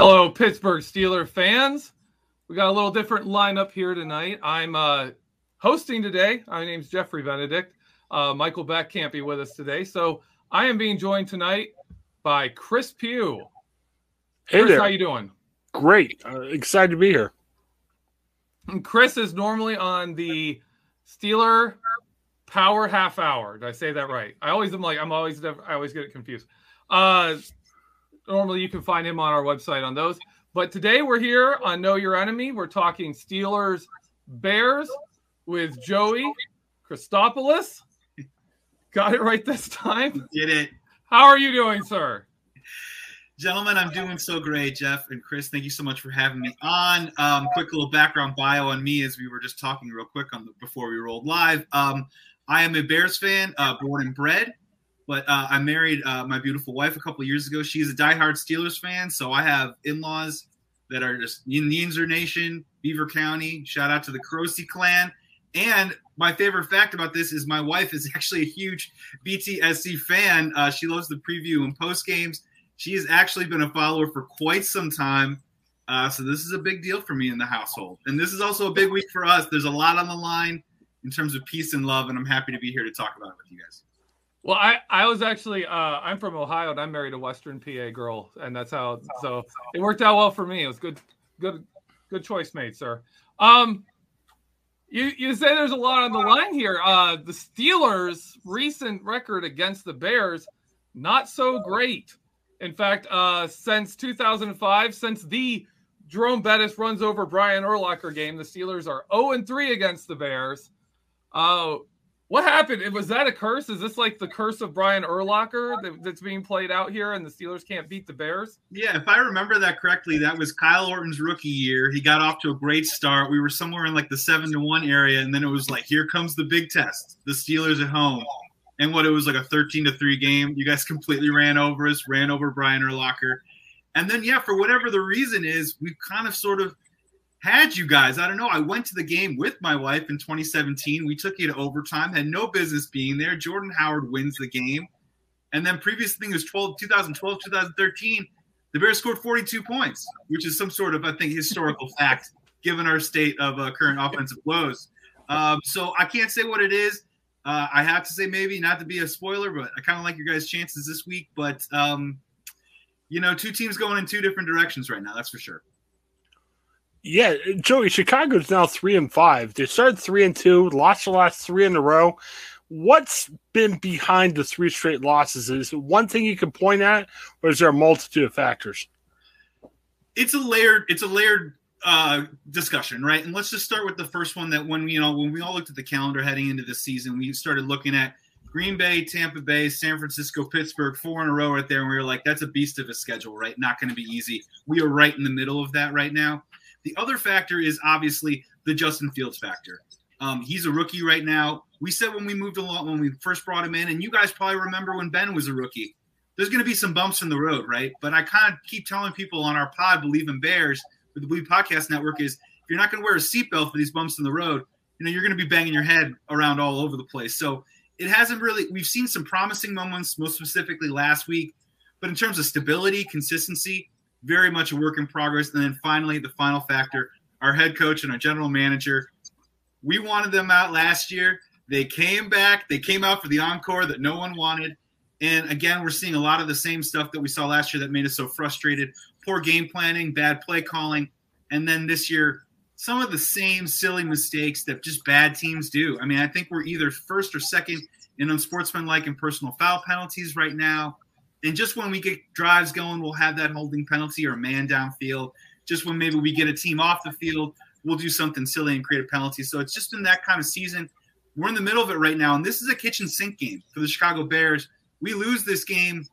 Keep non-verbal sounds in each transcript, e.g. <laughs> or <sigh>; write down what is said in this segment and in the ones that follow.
Hello, Pittsburgh Steeler fans. We got a little different lineup here tonight. I'm uh, hosting today. My name's Jeffrey Benedict. Uh, Michael Beck can't be with us today, so I am being joined tonight by Chris Pugh. Hey Chris, there. how you doing? Great. Uh, excited to be here. And Chris is normally on the Steeler Power Half Hour. Did I say that right? I always am like I'm always I always get it confused. Uh, normally you can find him on our website on those. But today we're here on Know Your Enemy. We're talking Steelers Bears with Joey Christopoulos. Got it right this time. Did it. How are you doing, sir? Gentlemen, I'm doing so great, Jeff and Chris. Thank you so much for having me on. Um, quick little background bio on me as we were just talking real quick on the, before we rolled live. Um, I am a Bears fan, uh, born and bred, but uh, I married uh, my beautiful wife a couple years ago. She's a diehard Steelers fan, so I have in-laws that are just in Yinzer Nation, Beaver County. Shout out to the Croce clan. And my favorite fact about this is my wife is <laughs> actually a huge BTSC fan. Uh, she loves the preview and post games. She has actually been a follower for quite some time. Uh, so this is a big deal for me in the household. And this is also a big week for us. There's a lot on the line in terms of peace and love, and I'm happy to be here to talk about it with you guys. Well, I, I was actually uh, I'm from Ohio and I married a Western PA girl, and that's how so it worked out well for me. It was good, good, good choice made, sir. Um, you you say there's a lot on the line here. Uh, the Steelers' recent record against the Bears not so great. In fact, uh, since 2005, since the Jerome Bettis runs over Brian Urlacher game, the Steelers are 0 and 3 against the Bears. Uh, what happened? Was that a curse? Is this like the curse of Brian Urlacher that, that's being played out here, and the Steelers can't beat the Bears? Yeah, if I remember that correctly, that was Kyle Orton's rookie year. He got off to a great start. We were somewhere in like the seven to one area, and then it was like, here comes the big test. The Steelers at home. And what it was like a 13 to 3 game. You guys completely ran over us, ran over Brian Urlacher. And then, yeah, for whatever the reason is, we've kind of sort of had you guys. I don't know. I went to the game with my wife in 2017. We took it to overtime, had no business being there. Jordan Howard wins the game. And then previous thing was 12, 2012, 2013. The Bears scored 42 points, which is some sort of, I think, historical <laughs> fact given our state of uh, current offensive woes. Um, so I can't say what it is. Uh, I have to say maybe not to be a spoiler, but I kind of like your guys' chances this week. But um, you know, two teams going in two different directions right now. That's for sure. Yeah, Joey, Chicago's now three and five. They started three and two, lost the last three in a row. What's been behind the three straight losses? Is one thing you can point at, or is there a multitude of factors? It's a layered. It's a layered uh, discussion, right? And let's just start with the first one. That when you know when we all looked at the calendar heading into this season, we started looking at Green Bay, Tampa Bay, San Francisco, Pittsburgh, four in a row right there. And we were like, that's a beast of a schedule, right? Not going to be easy. We are right in the middle of that right now. The other factor is obviously the Justin Fields factor. Um, he's a rookie right now. We said when we moved along, when we first brought him in, and you guys probably remember when Ben was a rookie, there's going to be some bumps in the road, right? But I kind of keep telling people on our pod, Believe in Bears, with the Believe Podcast Network, is if you're not going to wear a seatbelt for these bumps in the road, you know, you're going to be banging your head around all over the place. So it hasn't really, we've seen some promising moments, most specifically last week. But in terms of stability, consistency, very much a work in progress. And then finally, the final factor our head coach and our general manager. We wanted them out last year. They came back. They came out for the encore that no one wanted. And again, we're seeing a lot of the same stuff that we saw last year that made us so frustrated. Poor game planning, bad play calling. And then this year, some of the same silly mistakes that just bad teams do. I mean, I think we're either first or second in unsportsmanlike and personal foul penalties right now. And just when we get drives going, we'll have that holding penalty or a man downfield. Just when maybe we get a team off the field, we'll do something silly and create a penalty. So it's just been that kind of season. We're in the middle of it right now, and this is a kitchen sink game for the Chicago Bears. We lose this game,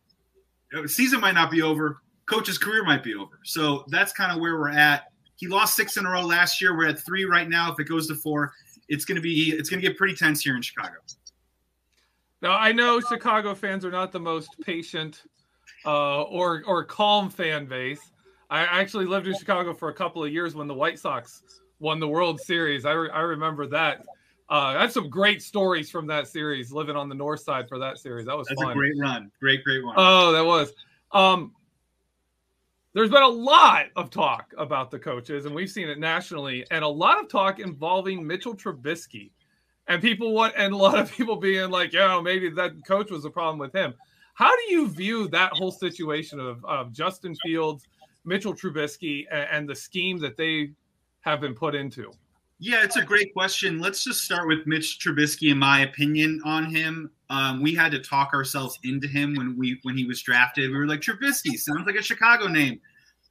uh, season might not be over. Coach's career might be over. So that's kind of where we're at. He lost six in a row last year. We're at three right now. If it goes to four, it's going to be it's going to get pretty tense here in Chicago. Now I know Chicago fans are not the most patient uh, or or calm fan base. I actually lived in Chicago for a couple of years when the White Sox won the World Series. I, re- I remember that. Uh, I have some great stories from that series. Living on the north side for that series, that was That's fun. a great run. Great, great one. Oh, that was. Um, there's been a lot of talk about the coaches, and we've seen it nationally, and a lot of talk involving Mitchell Trubisky, and people want, and a lot of people being like, "Yeah, maybe that coach was a problem with him." How do you view that whole situation of, of Justin Fields, Mitchell Trubisky, and, and the scheme that they have been put into? Yeah, it's a great question. Let's just start with Mitch Trubisky. In my opinion on him, um, we had to talk ourselves into him when we when he was drafted. We were like Trubisky sounds like a Chicago name.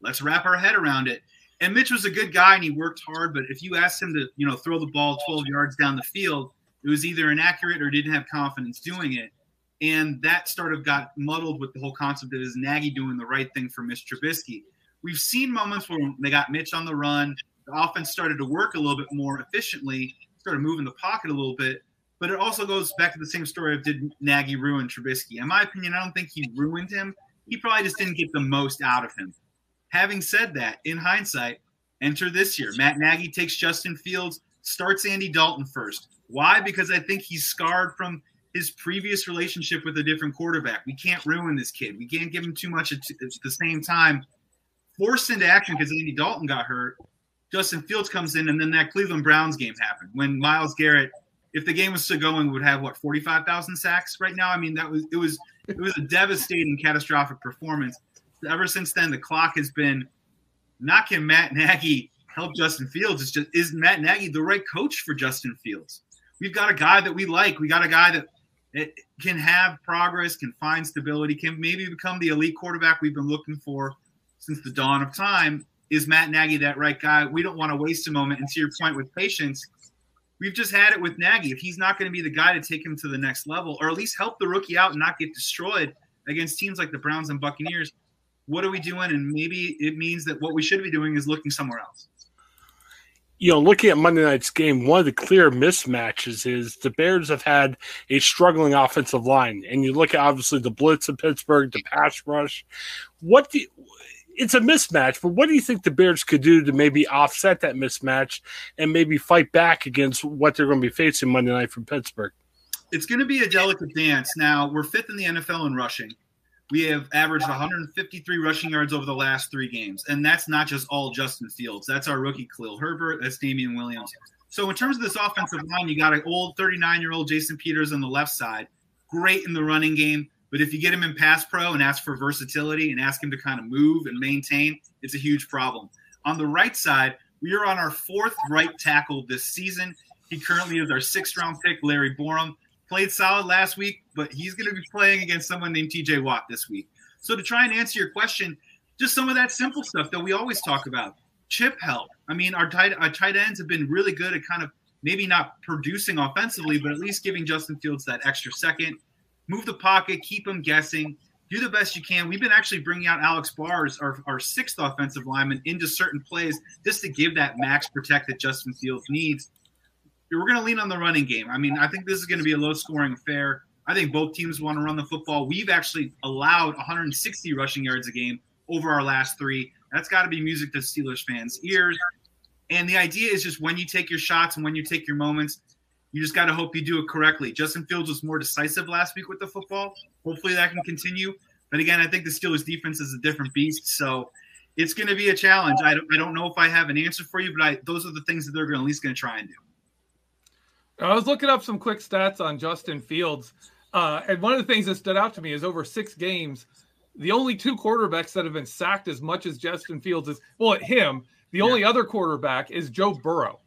Let's wrap our head around it. And Mitch was a good guy and he worked hard. But if you asked him to, you know, throw the ball 12 yards down the field, it was either inaccurate or didn't have confidence doing it. And that sort of got muddled with the whole concept of is Nagy doing the right thing for Mitch Trubisky. We've seen moments where they got Mitch on the run, the offense started to work a little bit more efficiently, started moving the pocket a little bit. But it also goes back to the same story of did Nagy ruin Trubisky? In my opinion, I don't think he ruined him. He probably just didn't get the most out of him. Having said that, in hindsight, enter this year. Matt Nagy takes Justin Fields, starts Andy Dalton first. Why? Because I think he's scarred from his previous relationship with a different quarterback. We can't ruin this kid. We can't give him too much at, the same time. Forced into action because Andy Dalton got hurt. Justin Fields comes in, and then that Cleveland Browns game happened when Myles Garrett, if the game was still going, would have what forty five thousand sacks right now. I mean, that was it was it was a devastating, catastrophic performance. Ever since then, the clock has been not can Matt Nagy help Justin Fields. It's just is Matt Nagy the right coach for Justin Fields? We've got a guy that we like. We got a guy that it can have progress, can find stability, can maybe become the elite quarterback we've been looking for since the dawn of time. Is Matt Nagy that right guy? We don't want to waste a moment. And to your point with patience, we've just had it with Nagy. If he's not going to be the guy to take him to the next level, or at least help the rookie out and not get destroyed against teams like the Browns and Buccaneers, what are we doing? And maybe it means that what we should be doing is looking somewhere else. you know, looking at Monday night's game, one of the clear mismatches is the Bears have had a struggling offensive line, and you look at obviously the blitz of Pittsburgh, the pass rush. What do you, it's a mismatch, but what do you think the Bears could do to maybe offset that mismatch and maybe fight back against what they're going to be facing Monday night from Pittsburgh? It's going to be a delicate dance. Now, we're fifth in the NFL in rushing. We have averaged 153 rushing yards over the last three games. And that's not just all Justin Fields. That's our rookie Khalil Herbert. That's Damien Williams. So, in terms of this offensive line, you got an old 39 year old Jason Peters on the left side. Great in the running game. But if you get him in pass pro and ask for versatility and ask him to kind of move and maintain, it's a huge problem. On the right side, we are on our fourth right tackle this season. He currently is our sixth round pick, Larry Borom. Played solid last week, but he's going to be playing against someone named TJ Watt this week. So, to try and answer your question, just some of that simple stuff that we always talk about chip help. I mean, our tight, our tight ends have been really good at kind of maybe not producing offensively, but at least giving Justin Fields that extra second. Move the pocket, keep him guessing, do the best you can. We've been actually bringing out Alex Bars, our, our sixth offensive lineman, into certain plays just to give that max protect that Justin Fields needs. We're going to lean on the running game. I mean, I think this is going to be a low scoring affair. I think both teams want to run the football. We've actually allowed 160 rushing yards a game over our last three. That's got to be music to Steelers fans' ears. And the idea is just when you take your shots and when you take your moments, you just got to hope you do it correctly. Justin Fields was more decisive last week with the football. Hopefully that can continue. But again, I think the Steelers defense is a different beast. So it's going to be a challenge. I don't, I don't know if I have an answer for you, but I, those are the things that they're going at least going to try and do. I was looking up some quick stats on Justin Fields. Uh, and one of the things that stood out to me is over six games, the only two quarterbacks that have been sacked as much as Justin Fields is, well, at him, the only other quarterback is Joe Burrow,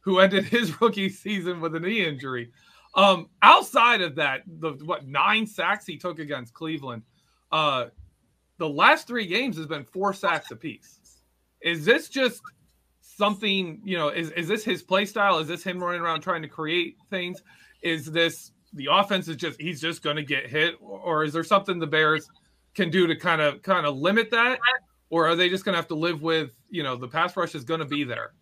who ended <laughs> his rookie season with a knee injury. Um, outside of that, the what nine sacks he took against Cleveland, uh, the last three games has been four sacks apiece. Is this just something, you know, is, is this his play style? Is this him running around trying to create things? Is this the offense is just he's just going to get hit, or is there something the Bears can do to kind of kind of limit that, or are they just going to have to live with you know the pass rush is going to be there?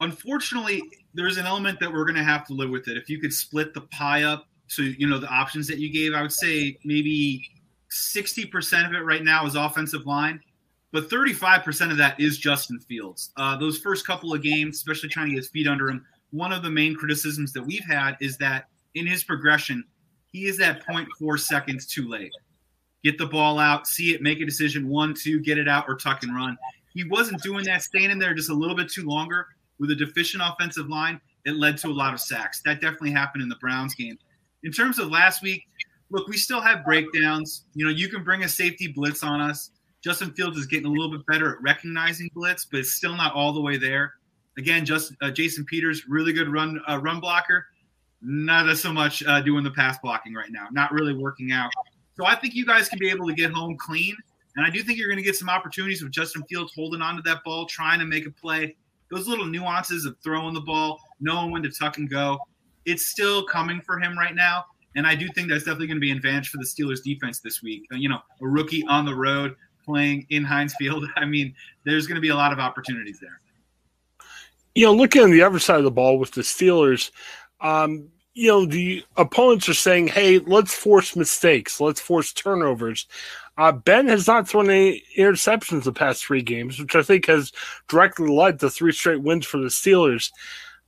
Unfortunately, there's an element that we're going to have to live with it. If you could split the pie up to you know the options that you gave, I would say maybe 60% of it right now is offensive line, but 35% of that is Justin Fields. Uh, those first couple of games, especially trying to get his feet under him, one of the main criticisms that we've had is that in his progression, he is at 0.4 seconds too late. Get the ball out, see it, make a decision, one, two, get it out, or tuck and run. He wasn't doing that, staying in there just a little bit too longer with a deficient offensive line. It led to a lot of sacks. That definitely happened in the Browns game. In terms of last week, look, we still have breakdowns. You know, you can bring a safety blitz on us. Justin Fields is getting a little bit better at recognizing blitz, but it's still not all the way there. Again, just uh, Jason Peters, really good run uh, run blocker not so much uh, doing the pass blocking right now, not really working out. So I think you guys can be able to get home clean. And I do think you're going to get some opportunities with Justin Fields holding onto that ball, trying to make a play. Those little nuances of throwing the ball, knowing when to tuck and go, it's still coming for him right now. And I do think that's definitely going to be an advantage for the Steelers defense this week. You know, a rookie on the road playing in Heinz Field. <laughs> I mean, there's going to be a lot of opportunities there. You know, looking on the other side of the ball with the Steelers, um, you know, the opponents are saying, hey, let's force mistakes, let's force turnovers. Uh, ben has not thrown any interceptions the past three games, which I think has directly led to three straight wins for the Steelers.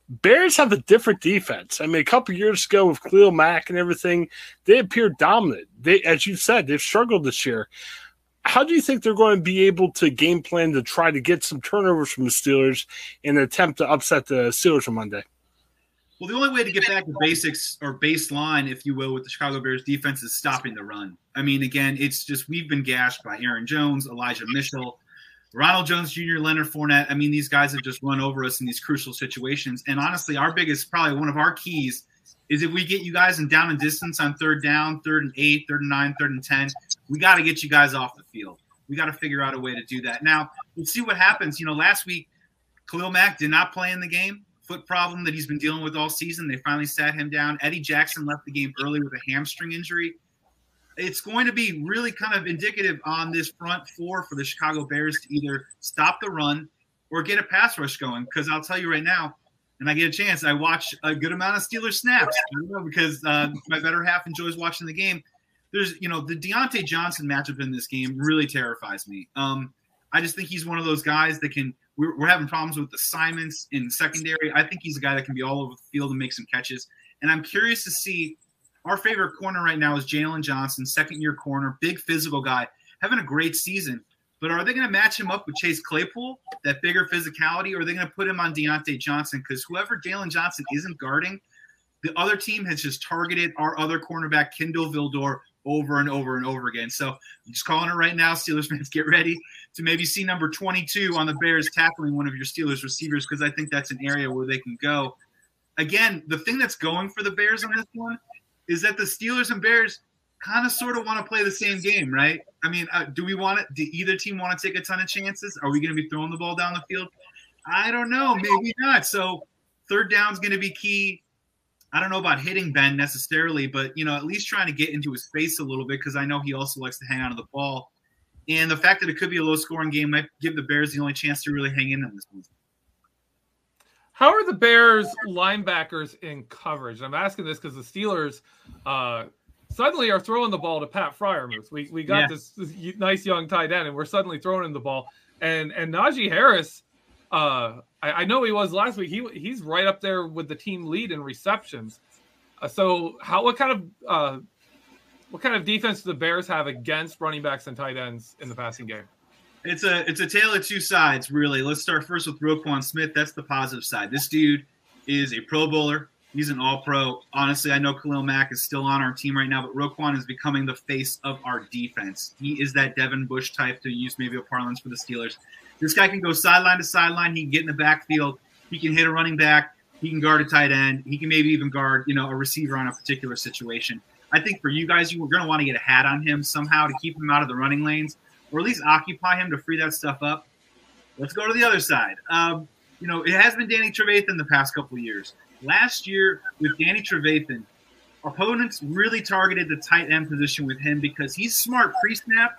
Bears have a different defense. I mean, a couple years ago with Khalil Mack and everything, they appeared dominant. They, as you said, they've struggled this year. How do you think they're going to be able to game plan to try to get some turnovers from the Steelers in an attempt to upset the Steelers on Monday? Well, the only way to get back to basics or baseline, if you will, with the Chicago Bears defense is stopping the run. I mean, again, it's just we've been gashed by Aaron Jones, Elijah Mitchell, Ronald Jones Jr., Leonard Fournette. I mean, these guys have just run over us in these crucial situations. And honestly, our biggest, probably one of our keys, is if we get you guys in down and distance on third down, third and eight, third and nine, third and ten, we got to get you guys off the field. We got to figure out a way to do that. Now, we'll see what happens. You know, last week, Khalil Mack did not play in the game foot problem that he's been dealing with all season. They finally sat him down. Eddie Jackson left the game early with a hamstring injury. It's going to be really kind of indicative on this front four for the Chicago Bears to either stop the run or get a pass rush going. Because I'll tell you right now, and I get a chance, I watch a good amount of Steelers snaps because uh, my better half enjoys watching the game. There's, you know, the Diontae Johnson matchup in this game really terrifies me. Um, I just think he's one of those guys that can we're, we're having problems with assignments in secondary. I think he's a guy that can be all over the field and make some catches. And I'm curious to see our favorite corner right now is Jaylon Johnson, second year corner, big physical guy, having a great season. But are they going to match him up with Chase Claypool, that bigger physicality, or are they going to put him on Diontae Johnson? Because whoever Jaylon Johnson isn't guarding, the other team has just targeted our other cornerback, Kindle Vildor, over and over and over again. So I'm just calling it right now, Steelers fans, get ready to maybe see number 22 on the Bears tackling one of your Steelers receivers because I think that's an area where they can go. Again, the thing that's going for the Bears on this one is that the Steelers and Bears kind of sort of want to play the same game, right? I mean, uh, do we want it? Do either team want to take a ton of chances? Are we going to be throwing the ball down the field? I don't know. Maybe not. So third down's going to be key. I don't know about hitting Ben necessarily, but you know, at least trying to get into his face a little bit because I know he also likes to hang on to the ball. And the fact that it could be a low scoring game might give the Bears the only chance to really hang in on this one. How are the Bears linebackers in coverage? I'm asking this because the Steelers uh, suddenly are throwing the ball to Pat Freiermuth. We we got Yeah. this, this nice young tight end, and we're suddenly throwing him the ball. And and Najee Harris, uh, I, I know he was last week. He he's right up there with the team lead in receptions. Uh, so how what kind of uh, what kind of defense do the Bears have against running backs and tight ends in the passing game? It's a it's a tale of two sides, really. Let's start first with Roquan Smith. That's the positive side. This dude is a Pro Bowler. He's an All Pro. Honestly, I know Khalil Mack is still on our team right now, but Roquan is becoming the face of our defense. He is that Devin Bush type to use maybe a parlance for the Steelers. This guy can go sideline to sideline. He can get in the backfield. He can hit a running back. He can guard a tight end. He can maybe even guard, you know, a receiver on a particular situation. I think for you guys, you were going to want to get a hat on him somehow to keep him out of the running lanes, or at least occupy him to free that stuff up. Let's go to the other side. Um, you know, it has been Danny Trevathan the past couple years. Last year with Danny Trevathan, opponents really targeted the tight end position with him because he's smart pre-snap.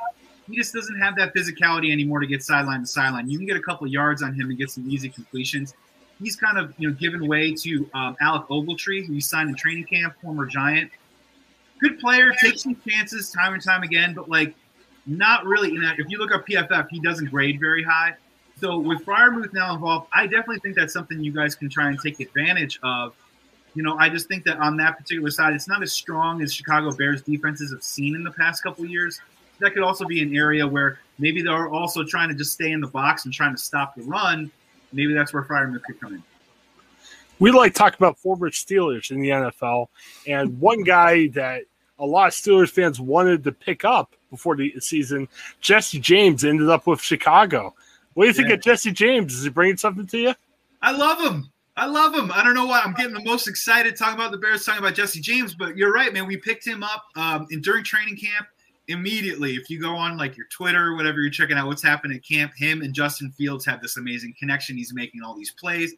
He just doesn't have that physicality anymore to get sideline to sideline. You can get a couple yards on him and get some easy completions. He's kind of you know given way to um, Alec Ogletree, who he signed in training camp, former Giant. Good player, takes some chances time and time again, but like not really. You know, if you look up PFF, he doesn't grade very high. So with Freiermuth now involved, I definitely think that's something you guys can try and take advantage of. You know, I just think that on that particular side, it's not as strong as Chicago Bears defenses have seen in the past couple years. That could also be an area where maybe they're also trying to just stay in the box and trying to stop the run. Maybe that's where Freiermuth could come in. we like talk about former Steelers in the NFL, and one guy that a lot of Steelers fans wanted to pick up before the season, Jesse James, ended up with Chicago. What do you think Yeah. of Jesse James? Is he bringing something to you? I love him. I love him. I don't know why I'm getting the most excited talking about the Bears, talking about Jesse James, but you're right, man. We picked him up um, and during training camp immediately. If you go on like your Twitter or whatever, you're checking out what's happening at camp. Him and Justin Fields have this amazing connection. He's making all these plays.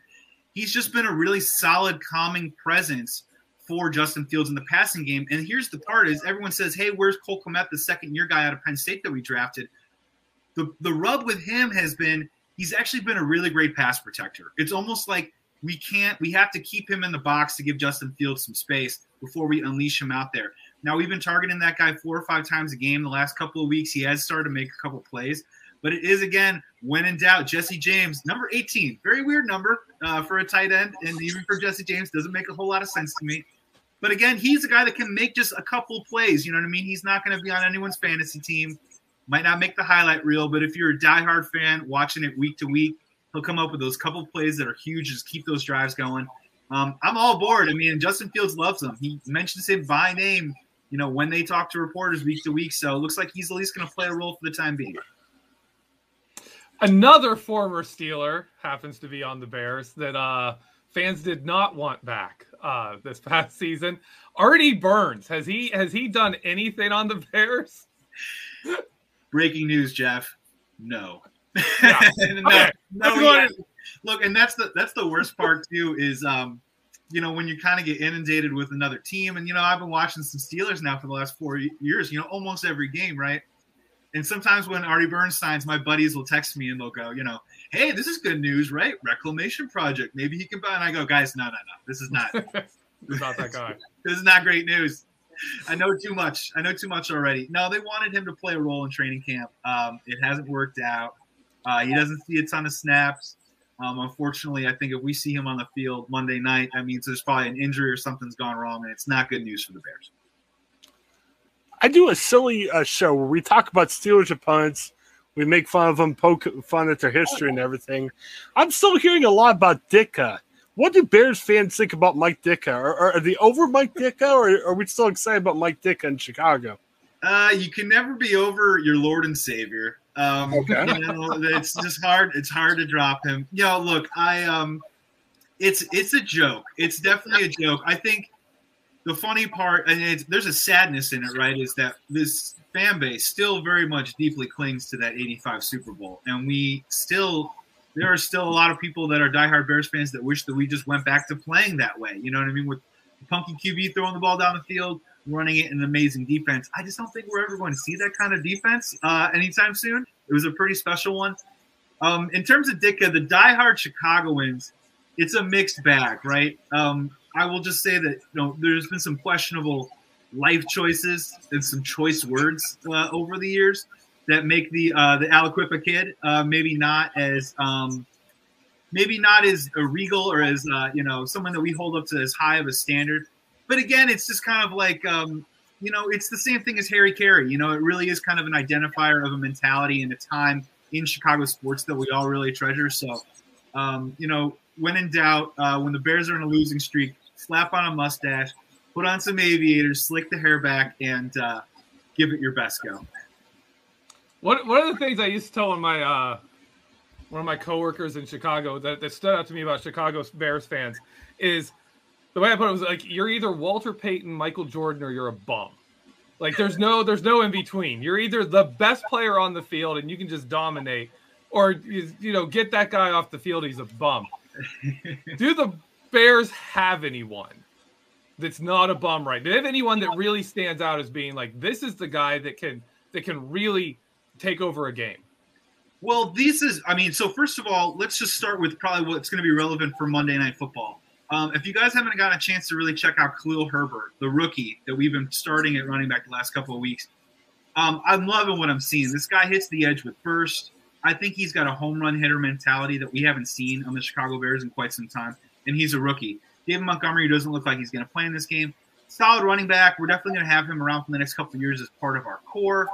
He's just been a really solid, calming presence for Justin Fields in the passing game. And here's the part: is everyone says, "Hey, where's Cole Kmet, the second year guy out of Penn State that we drafted?" The the rub with him has been he's actually been a really great pass protector. It's almost like we can't we have to keep him in the box to give Justin Fields some space before we unleash him out there. Now we've been targeting that guy four or five times a game the last couple of weeks. He has started to make a couple plays, but it is again when in doubt. Jesse James, number 18, very weird number uh, for a tight end, and even for Jesse James, doesn't make a whole lot of sense to me. But again, he's a guy that can make just a couple plays. You know what I mean? He's not going to be on anyone's fantasy team might not make the highlight reel, but if you're a diehard fan watching it week to week, he'll come up with those couple plays that are huge. Just keep those drives going. Um, I'm all aboard. I mean, Justin Fields loves him. He mentions him by name, you know, when they talk to reporters week to week. So it looks like he's at least going to play a role for the time being. Another former Steeler happens to be on the Bears that uh, fans did not want back uh, this <laughs> past season. Artie Burns has he has he done anything on the Bears? <laughs> Breaking news, Jeff. No. Yeah. <laughs> no, Okay. no, yeah. Look, and that's the that's the worst part too is um, you know, when you kind of get inundated with another team, and you know, I've been watching some Steelers now for the last four years. You know, almost every game, right? And sometimes when Artie Burns signs, my buddies will text me and they'll go, you know, hey, this is good news, right? Reclamation project. Maybe he can buy. And I go, guys, no, no, no. This is not. <laughs> He's not that guy. <laughs> this is not great news. I know too much. I know too much already. No, they wanted him to play a role in training camp. Um, it hasn't worked out. Uh, he doesn't see a ton of snaps. Um, unfortunately, I think if we see him on the field Monday night, that means there's probably an injury or something's gone wrong, and it's not good news for the Bears. I do a silly uh, show where we talk about Steelers opponents. We make fun of them, poke fun at their history and everything. I'm still hearing a lot about Ditka. What do Bears fans think about Mike Ditka? Are, are they over Mike Ditka, or are we still excited about Mike Ditka in Chicago? Uh, you can never be over your Lord and Savior. Um, Okay. <laughs> you know, it's just hard. It's hard to drop him. You know, look, I um, it's it's a joke. It's definitely a joke. I think the funny part, and it's, there's a sadness in it, right? Is that this fan base still very much deeply clings to that '85 Super Bowl, and we still there are still a lot of people that are diehard Bears fans that wish that we just went back to playing that way. You know what I mean? With punky QB throwing the ball down the field, running it in an amazing defense. I just don't think we're ever going to see that kind of defense uh, anytime soon. It was a pretty special one. Um, in terms of Ditka, the diehard Chicagoans, it's a mixed bag, right? Um, I will just say that you know there's been some questionable life choices and some choice words uh, over the years that make the uh, the Aliquippa kid uh, maybe not as um, maybe not as uh, regal or as uh, you know someone that we hold up to as high of a standard. But again, it's just kind of like um, you know it's the same thing as Harry Caray. You know, it really is kind of an identifier of a mentality and a time in Chicago sports that we all really treasure. So, um, you know, when in doubt, uh, when the Bears are in a losing streak, slap on a mustache, put on some aviators, slick the hair back, and uh, give it your best go. One one of the things I used to tell one of my uh, one of my coworkers in Chicago that, that stood out to me about Chicago Bears fans is the way I put it was like you're either Walter Payton, Michael Jordan, or you're a bum. Like there's no there's no in between. You're either the best player on the field and you can just dominate, or you, you know get that guy off the field. He's a bum. Do the Bears have anyone that's not a bum? Right? Do they have anyone that really stands out as being like this is the guy that can that can really take over a game? Well, this is, I mean, so first of all, let's just start with probably what's going to be relevant for Monday Night Football. Um, if you guys haven't gotten a chance to really check out Khalil Herbert, the rookie that we've been starting at running back the last couple of weeks, um, I'm loving what I'm seeing. This guy hits the edge with first. I think he's got a home run hitter mentality that we haven't seen on the Chicago Bears in quite some time, and he's a rookie. David Montgomery doesn't look like he's going to play in this game. Solid running back. We're definitely going to have him around for the next couple of years as part of our core.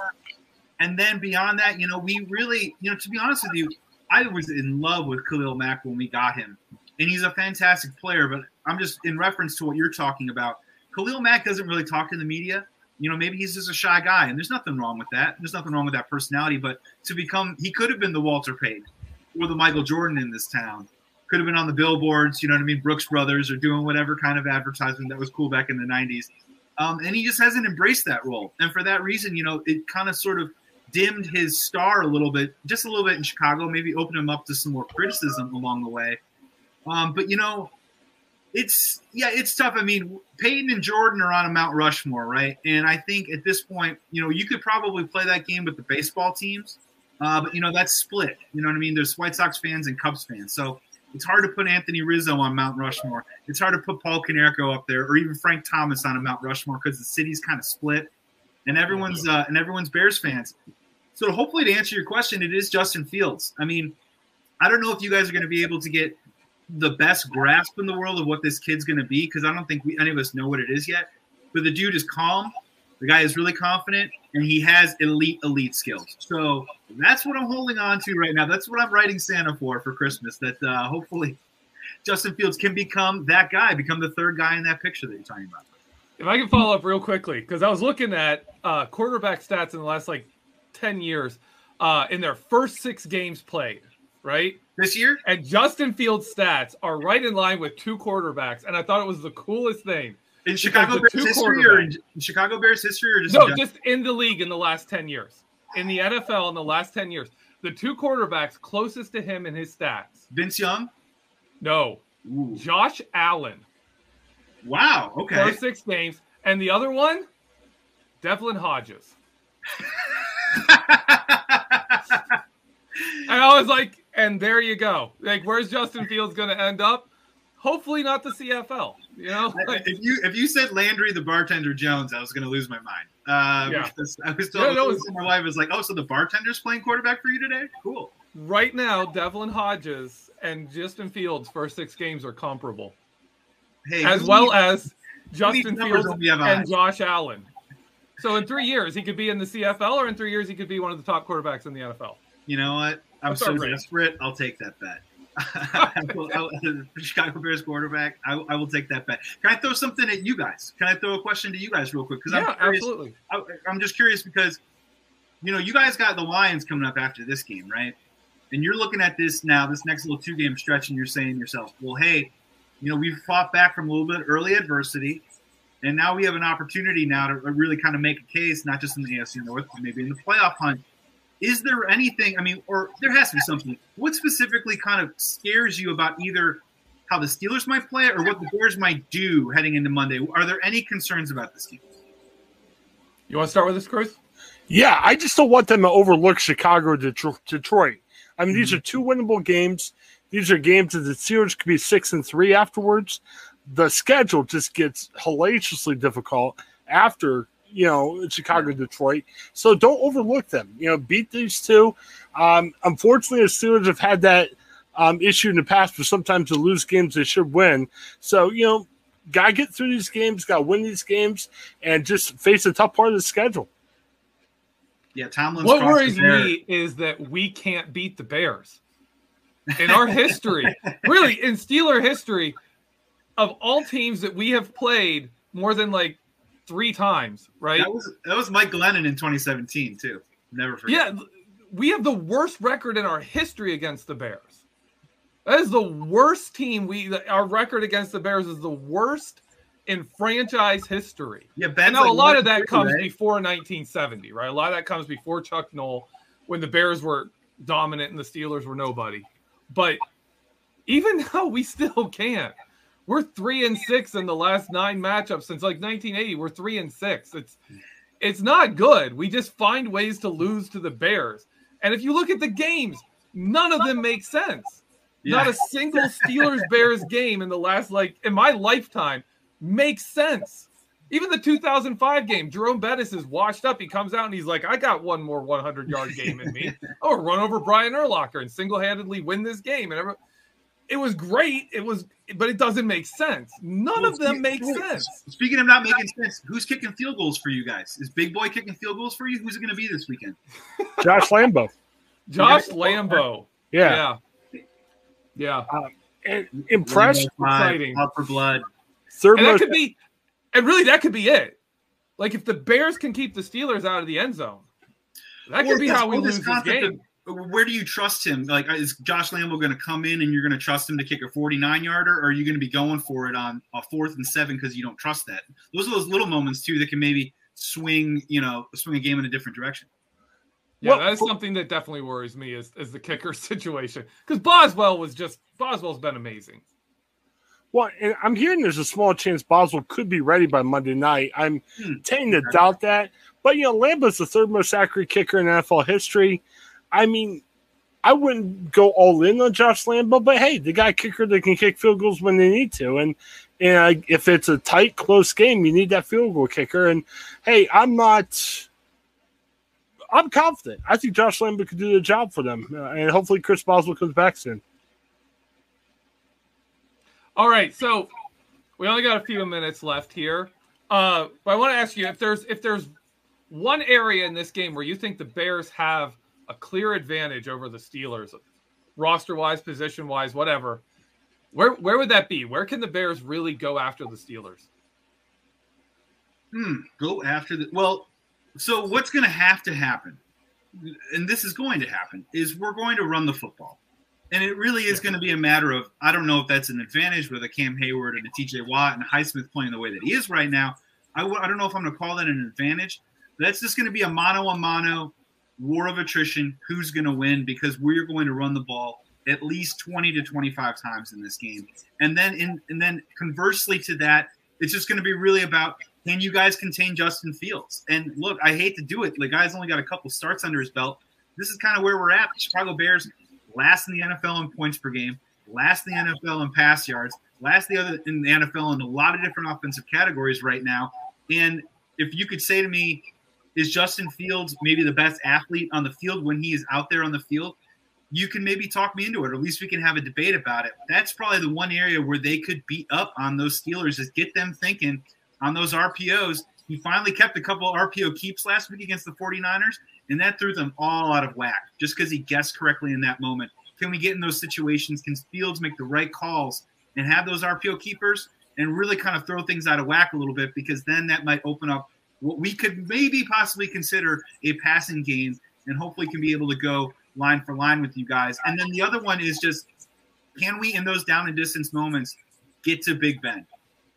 And then beyond that, you know, we really, you know, to be honest with you, I was in love with Khalil Mack when we got him. And he's a fantastic player, but I'm just in reference to what you're talking about. Khalil Mack doesn't really talk to the media. You know, maybe he's just a shy guy, and there's nothing wrong with that. There's nothing wrong with that personality, but to become, he could have been the Walter Payton or the Michael Jordan in this town. Could have been on the billboards, you know what I mean? Brooks Brothers or doing whatever kind of advertisement that was cool back in the 90s. Um, and he just hasn't embraced that role. And for that reason, you know, it kind of sort of dimmed his star a little bit, just a little bit in Chicago, maybe opened him up to some more criticism along the way. Um, but you know, it's yeah, it's tough. I mean, Payton and Jordan are on a Mount Rushmore, right? And I think at this point, you know, you could probably play that game with the baseball teams, uh, but you know that's split. You know what I mean? There's White Sox fans and Cubs fans, so it's hard to put Anthony Rizzo on Mount Rushmore. It's hard to put Paul Konerko up there, or even Frank Thomas on a Mount Rushmore because the city's kind of split, and everyone's uh, and everyone's Bears fans. So hopefully, to answer your question, it is Justin Fields. I mean, I don't know if you guys are going to be able to get the best grasp in the world of what this kid's going to be because I don't think we, any of us know what it is yet. But the dude is calm. The guy is really confident, and he has elite, elite skills. So that's what I'm holding on to right now. That's what I'm writing Santa for for Christmas. That uh, hopefully <laughs> Justin Fields can become that guy, become the third guy in that picture that you're talking about. If I can follow up real quickly, because I was looking at uh, quarterback stats in the last like 10 years uh, in their first six games played, right? This year, And Justin Fields' stats are right in line with two quarterbacks. And I thought it was the coolest thing. in Chicago Bears history, or in, in Chicago Bears history, or just No, in just in the league in the last 10 years. In the NFL in the last 10 years. The two quarterbacks closest to him in his stats. Vince Young? No, Ooh. Josh Allen, Wow. Okay. first six games. And the other one, Devlin Hodges. <laughs> And I was like, and there you go. Like, where's Justin Fields going to end up? Hopefully not the CFL. You know, like, if you if you said Landry the bartender Jones, I was going to lose my mind. Uh, Yeah. I was Yeah, told no, it's- my wife was like, "Oh, so the bartender's playing quarterback for you today? Cool." right now, Devlin Hodges and Justin Fields' first six games are comparable, Hey, as well needs- as Justin Fields don't we have and? Josh Allen. So in three years, he could be in the CFL, or in three years, he could be one of the top quarterbacks in the NFL. you know what? I'm so desperate. I'll take that bet. <laughs> I will- I will- Chicago Bears quarterback. I, I will take that bet. Can I throw something at you guys? Can I throw a question to you guys real quick? Because Yeah, I'm curious. absolutely. I, I'm just curious because, you know, you guys got the Lions coming up after this game, right? And you're looking at this now, this next little two game stretch, and you're saying to yourself, well, hey, you know, we've fought back from a little bit early adversity, and now we have an opportunity now to really kind of make a case, not just in the AFC North, but maybe in the playoff hunt. is there anything? I mean, or there has to be something. What specifically kind of scares you about either how the Steelers might play or what the Bears might do heading into Monday? Are there any concerns about this game? You want to start with this, Chris? Yeah, I just don't want them to overlook Chicago or Detroit. I mean, these mm-hmm. are two winnable games. These are games that the Steelers could be six and three afterwards. The schedule just gets hellaciously difficult after you know Chicago, Detroit. So don't overlook them. You know, beat these two. Um, unfortunately, the Steelers have had that um, issue in the past, where sometimes they lose games they should win. So you know, gotta get through these games, gotta win these games, and just face a tough part of the schedule. Yeah, Tomlin's What worries me is that we can't beat the Bears. In our history, really in Steeler history, of all teams that we have played more than like three times, right? That was that was Mike Glennon in 2017 too. Never forget. Yeah, we have the worst record in our history against the Bears. That is the worst team. We our record against the Bears is the worst in franchise history. yeah. Ben's know like, a lot of that comes eh? before 1970, right? A lot of that comes before Chuck Noll, when the Bears were dominant and the Steelers were nobody. But even <laughs> though we still can't. We're three and six in the last nine matchups since like 1980. We're three and six. It's it's not good. We just find ways to lose to the Bears. And if you look at the games, none of them make sense. Not a single Steelers Bears <laughs> game in the last like in my lifetime makes sense. Even the 2005 game, Jerome Bettis is washed up. He comes out and he's like, "I got one more 100 yard game in me. <laughs> Oh, run over Brian Urlacher and single handedly win this game." And every, it was great. It was, but it doesn't make sense. None of them make sense. Speaking of not making sense, who's kicking field goals for you guys? Is Big Boy kicking field goals for you? Who's it going to be this weekend? Josh Lambo. Josh Lambo. Yeah. Yeah. Yeah. Uh, and impressed. Exciting. Out for blood. Third And that most could be, and really that could be it. Like if the Bears can keep the Steelers out of the end zone, that could Well, be how we lose this game. where do you trust him? Like, is Josh Lambo going to come in and you're going to trust him to kick a 49 yarder, or are you going to be going for it on a fourth and seven because you don't trust that? Those are those little moments too that can maybe swing, you know, swing a game in a different direction. Yeah, Well, that is something that definitely worries me is, is the kicker <laughs> situation. Because Boswell was just Boswell's been amazing. Well, and I'm hearing there's a small chance Boswell could be ready by Monday night. I'm Hmm. tending to doubt that. But, you know, Lambo's the third most accurate kicker in NFL history. I mean, I wouldn't go all in on Josh Lambo, but hey, the guy kicker that can kick field goals when they need to. And, and if it's a tight, close game, you need that field goal kicker. And hey, I'm not. I'm confident. I think Josh Lambo could do the job for them. Uh, and hopefully Chris Boswell comes back soon. All right, so we only got a few minutes left here. Uh, but I want to ask you if there's if there's one area in this game where you think the Bears have a clear advantage over the Steelers, roster wise, position wise, whatever. Where where would that be? Where can the Bears really go after the Steelers? Hmm, go after the well. So what's going to have to happen, and this is going to happen, is we're going to run the football, and it really is going to be a matter of I don't know if that's an advantage with a Cam Heyward and a T.J. Watt and Highsmith playing the way that he is right now. I w- I don't know if I'm going to call that an advantage. That's just going to be a mano a mano war of attrition. Who's going to win? Because we're going to run the ball at least 20 to 25 times in this game, and then in and then conversely to that, it's just going to be really about can you guys contain Justin Fields? And look, I hate to do it. The guy's only got a couple starts under his belt. This is kind of where we're at. The Chicago Bears last in the NFL in points per game, last in the NFL in pass yards, last the other in the NFL in a lot of different offensive categories right now. And if you could say to me, is Justin Fields maybe the best athlete on the field when he is out there on the field? You can maybe talk me into it, or at least we can have a debate about it. That's probably the one area where they could beat up on those Steelers is get them thinking on those RPOs. He finally kept a couple RPO keeps last week against the 49ers, and that threw them all out of whack just because he guessed correctly in that moment. Can we get in those situations? Can Fields make the right calls and have those RPO keepers and really kind of throw things out of whack a little bit? Because then that might open up what we could maybe possibly consider a passing game and hopefully can be able to go line for line with you guys. And then the other one is just can we, in those down and distance moments, get to Big Ben?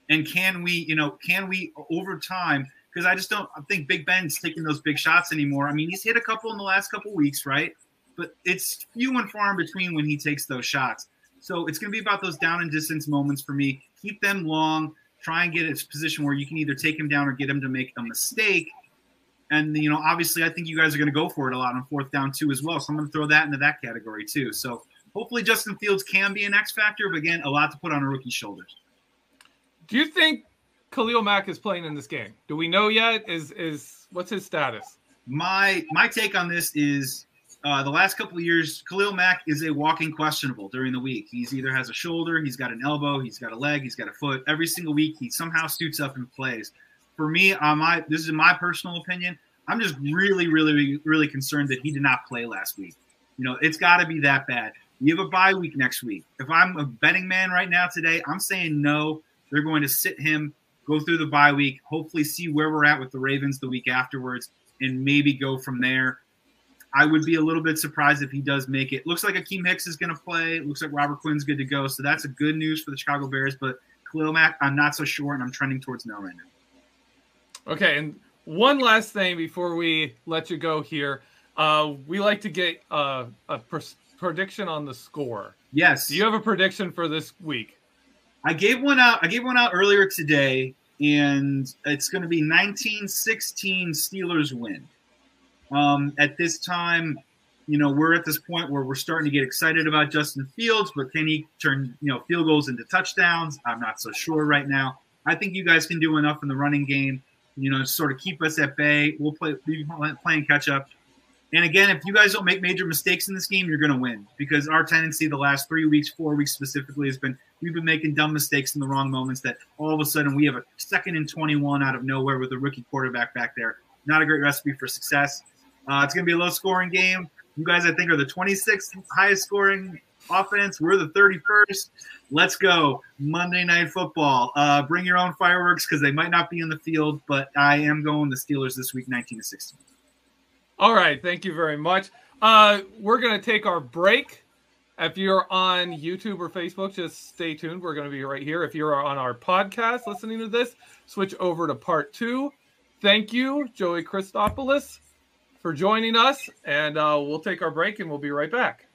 And can we, you know, can we over time because I just don't I think Big Ben's taking those big shots anymore. I mean, he's hit a couple in the last couple weeks, right? But it's few and far in between when he takes those shots. So it's going to be about those down and distance moments for me. Keep them long. Try and get a position where you can either take him down or get him to make a mistake. And you know, obviously, I think you guys are going to go for it a lot on fourth down too as well. So I'm going to throw that into that category too. So hopefully, Justin Fields can be an X factor, but again, a lot to put on a rookie's shoulders. Do you think Khalil Mack is playing in this game? Do we know yet? Is is what's his status? My my take on this is uh, the last couple of years, Khalil Mack is a walking questionable during the week. He's either has a shoulder, he's got an elbow, he's got a leg, he's got a foot. Every single week, he somehow suits up and plays. For me, uh, my this is my personal opinion. I'm just really, really, really concerned that he did not play last week. You know, it's got to be that bad. You have a bye week next week. If I'm a betting man right now today, I'm saying no. They're going to sit him, go through the bye week, hopefully see where we're at with the Ravens the week afterwards, and maybe go from there. I would be a little bit surprised if he does make it. Looks like Akiem Hicks is going to play. Looks like Robert Quinn's good to go. So that's a good news for the Chicago Bears. But Khalil Mack, I'm not so sure, and I'm trending towards no right now. Okay, and one last thing before we let you go here. Uh, we like to get uh, a pers- prediction on the score. Yes. Do you have a prediction for this week? I gave one out. I gave one out earlier today, and it's going to be 1916 Steelers win. Um, at this time, you know, we're at this point where we're starting to get excited about Justin Fields, but can he turn, you know, field goals into touchdowns? I'm not so sure right now. I think you guys can do enough in the running game, you know, sort of keep us at bay. We'll play be playing catch up. And again, if you guys don't make major mistakes in this game, you're going to win because our tendency the last three weeks, four weeks specifically, has been we've been making dumb mistakes in the wrong moments that all of a sudden we have a second and 21 out of nowhere with a rookie quarterback back there. Not a great recipe for success. Uh, it's going to be a low scoring game. You guys, I think, are the 26th highest scoring offense. We're the 31st. Let's go. Monday Night Football. Uh, bring your own fireworks because they might not be in the field, but I am going the Steelers this week, 19 to 16. All right, thank you very much. Uh, we're going to take our break. If you're on YouTube or Facebook, just stay tuned. We're going to be right here. If you're on our podcast listening to this, switch over to part two. Thank you, Joey Christopoulos, for joining us. And uh, we'll take our break and we'll be right back.